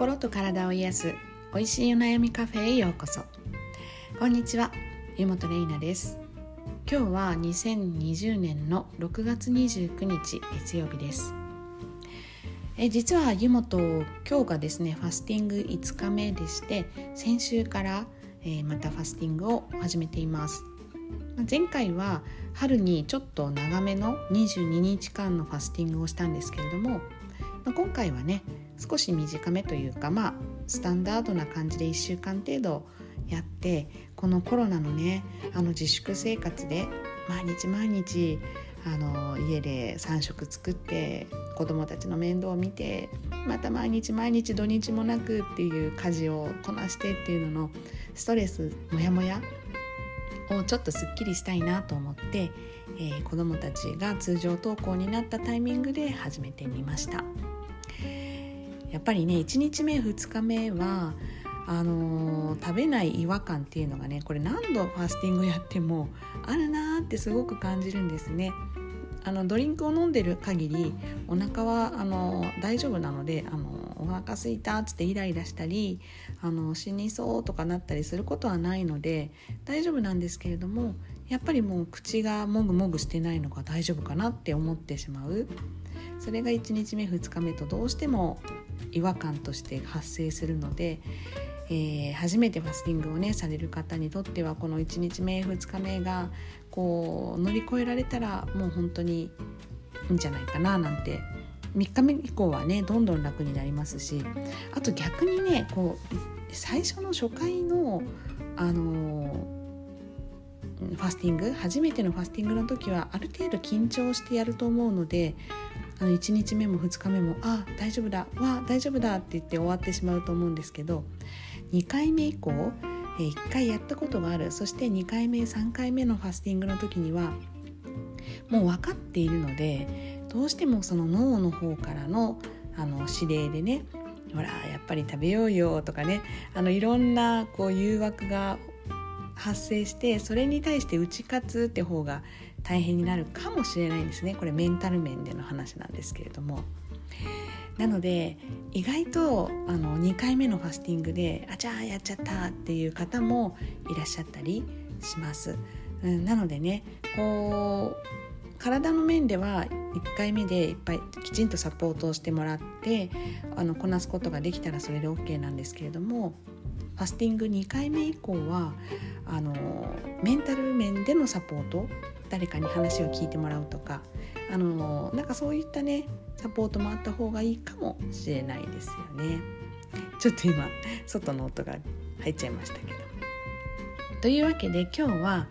心と体を癒す美味しいお悩みカフェへようこそ。こんにちは湯本玲奈です。今日は2020年の6月29日月曜日です。え実は湯本今日がですねファスティング5日目でして先週から、えー、またファスティングを始めています。前回は春にちょっと長めの22日間のファスティングをしたんですけれども今回はね少し短めというかまあスタンダードな感じで1週間程度やってこのコロナのねあの自粛生活で毎日毎日あの家で3食作って子供たちの面倒を見てまた毎日毎日土日もなくっていう家事をこなしてっていうののストレスモヤモヤをちょっとすっきりしたいなと思って、えー、子供たちが通常登校になったタイミングで始めてみました。やっぱりね1日目2日目はあのー、食べない違和感っていうのがねこれ何度ファスティングやってもあるなーってすごく感じるんですね。あのドリンクを飲んでる限りお腹はあの大丈夫なのであのお腹すいたっつってイライラしたりあの死にそうとかなったりすることはないので大丈夫なんですけれどもやっぱりもう口がもぐもぐしてないのが大丈夫かなって思ってしまう。それが1日目2日目とどうしても違和感として発生するので、えー、初めてファスティングをねされる方にとってはこの1日目2日目がこう乗り越えられたらもう本当にいいんじゃないかななんて。3日目以降はねどんどん楽になりますしあと逆にねこう最初の初回のあのファスティング初めてのファスティングの時はある程度緊張してやると思うのであの1日目も2日目も「あ大丈夫だわ大丈夫だ」って言って終わってしまうと思うんですけど2回目以降、え1回やったことがある。そして2回目3回目のファスティングの時にはもう分かっているのでどうしてもその脳の方からのあの指令でねほらやっぱり食べようよとかねあのいろんなこう誘惑が発生してそれに対して打ち勝つって方が大変になるかもしれないんですね。これメンタル面での話なんですけれども。なので意外とあの2回目のファスティングであじゃあやっちゃったっていう方もいらっしゃったりします、うん、なのでねこう体の面では1回目でいっぱいきちんとサポートをしてもらってあのこなすことができたらそれで OK なんですけれどもファスティング2回目以降はあのメンタル面でのサポート誰かに話を聞いてもらうとかあのなんかそういったねサポートもあった方がいいかもしれないですよね。ちょっと今外の音が入っちゃいましたけど。というわけで今日は、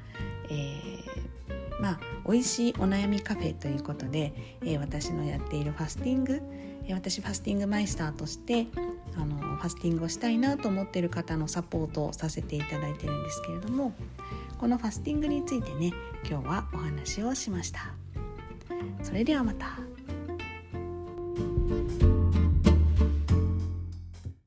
えー、まあ美味しいお悩みカフェということで、えー、私のやっているファスティング、えー、私ファスティングマイスターとしてあのファスティングをしたいなと思っている方のサポートをさせていただいてるんですけれどもこのファスティングについてね今日はお話をしました。それではまた。Bye.